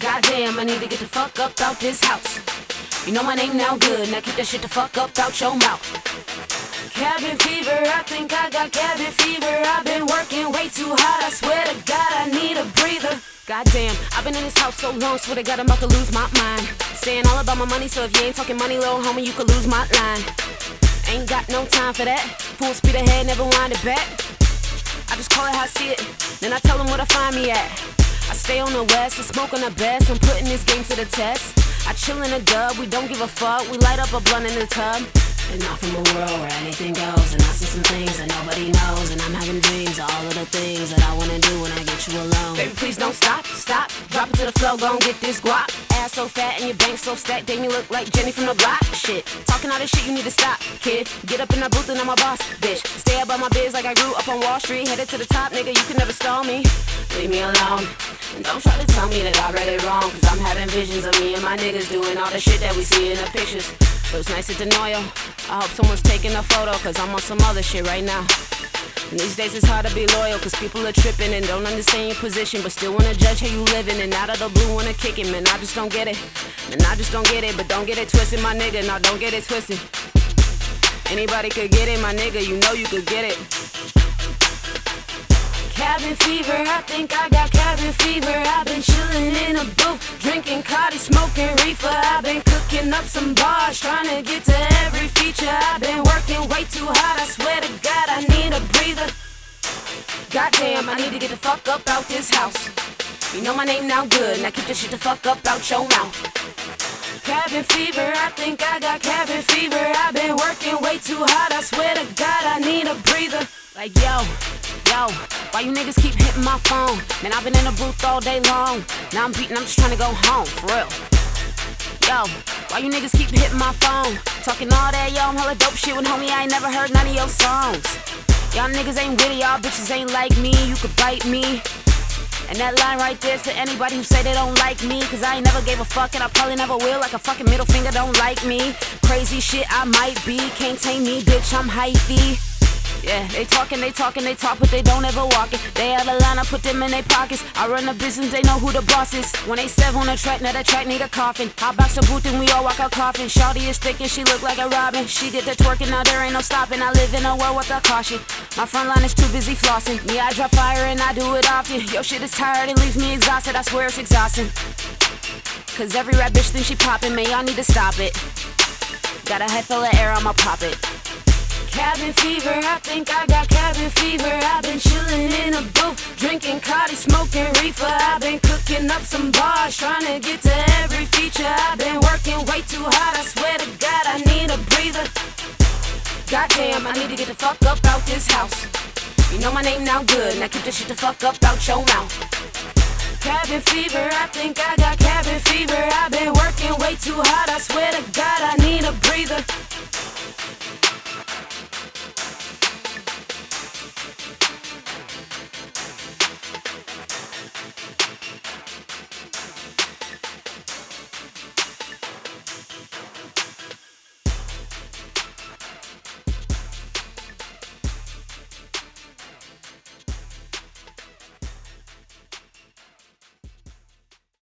Goddamn, I need to get the fuck up out this house. You know my name now good, now keep that shit the fuck up out your mouth. Cabin fever, I think I got cabin fever. I've been working way too hard, I swear to God, I need a breather. Goddamn, I've been in this house so long, swear to God, I'm about to lose my mind. Saying all about my money, so if you ain't talking money, little homie, you could lose my line. Ain't got no time for that. Full speed ahead, never wind it back. I just call it how I see it, then I tell them where to find me at. I stay on the west smoke on the best. I'm putting this game to the test. I chill in the dub, we don't give a fuck. We light up a blunt in the tub. And not from a world where anything goes. And I see some things that nobody knows. And I'm having dreams of all of the things that I wanna do when I get you alone. Baby, please don't stop, stop. Drop it to the floor, gon' get this guap. Ass so fat and your bank so stacked. Damn, you look like Jenny from the block. Shit, talking all this shit, you need to stop, kid. Get up in that booth and I'm a boss, bitch. Stay up on my biz like I grew up on Wall Street. Headed to the top, nigga, you can never stall me. Leave me alone. And don't try to tell me that I read it wrong. Cause I'm having visions of me and my niggas doing all the shit that we see in the pictures. It was nice at Noyo. I hope someone's taking a photo, cause I'm on some other shit right now. And these days it's hard to be loyal, cause people are tripping and don't understand your position, but still wanna judge how you living. And out of the blue wanna kick it, man, I just don't get it. And I just don't get it, but don't get it twisted, my nigga. No, don't get it twisted. Anybody could get it, my nigga, you know you could get it. Cabin fever, I think I got cabin fever. I've been chilling in a booth, drinking Cardi, smoking reefer. Up some bars, trying to get to every feature. I've been working way too hard, I swear to God, I need a breather. Goddamn, I need to get the fuck up out this house. You know my name now good, now keep this shit the fuck up out your mouth. Cabin fever, I think I got cabin fever. I've been working way too hard, I swear to God, I need a breather. Like, yo, yo, why you niggas keep hitting my phone? Man, I've been in the booth all day long. Now I'm beating, I'm just trying to go home, for real. Yo, why you niggas keep hitting my phone? Talking all that, yo, I'm hella dope shit when homie, I ain't never heard none of your songs. Y'all niggas ain't witty, y'all bitches ain't like me, you could bite me. And that line right there for anybody who say they don't like me. Cause I ain't never gave a fuck and I probably never will. Like a fucking middle finger don't like me. Crazy shit I might be. Can't tame me, bitch, I'm hyphy. Yeah, they talking, they talking, they talk, but they don't ever walk it. They out of line, I put them in their pockets. I run the business, they know who the boss is. When they sev on the track, now that track need a coffin. I box the booth and we all walk out coughing. Shawty is thick and she look like a robin. She get the twerking, now there ain't no stopping. I live in a world with a caution. My front line is too busy flossing. Me, I drop fire and I do it often. Yo, shit is tired and leaves me exhausted. I swear it's exhausting. Cause every rap bitch thinks she poppin', man, y'all need to stop it. Got a head full of air, I'ma pop it. Cabin fever, I think I got cabin fever. I've been chilling in a booth, drinking Cardi, smoking reefer. I've been cooking up some bars, trying to get to every feature. I've been working way too hard, I swear to God, I need a breather. Goddamn, I need to get the fuck up out this house. You know my name now good, now keep this shit the fuck up out your mouth. Cabin fever, I think I got cabin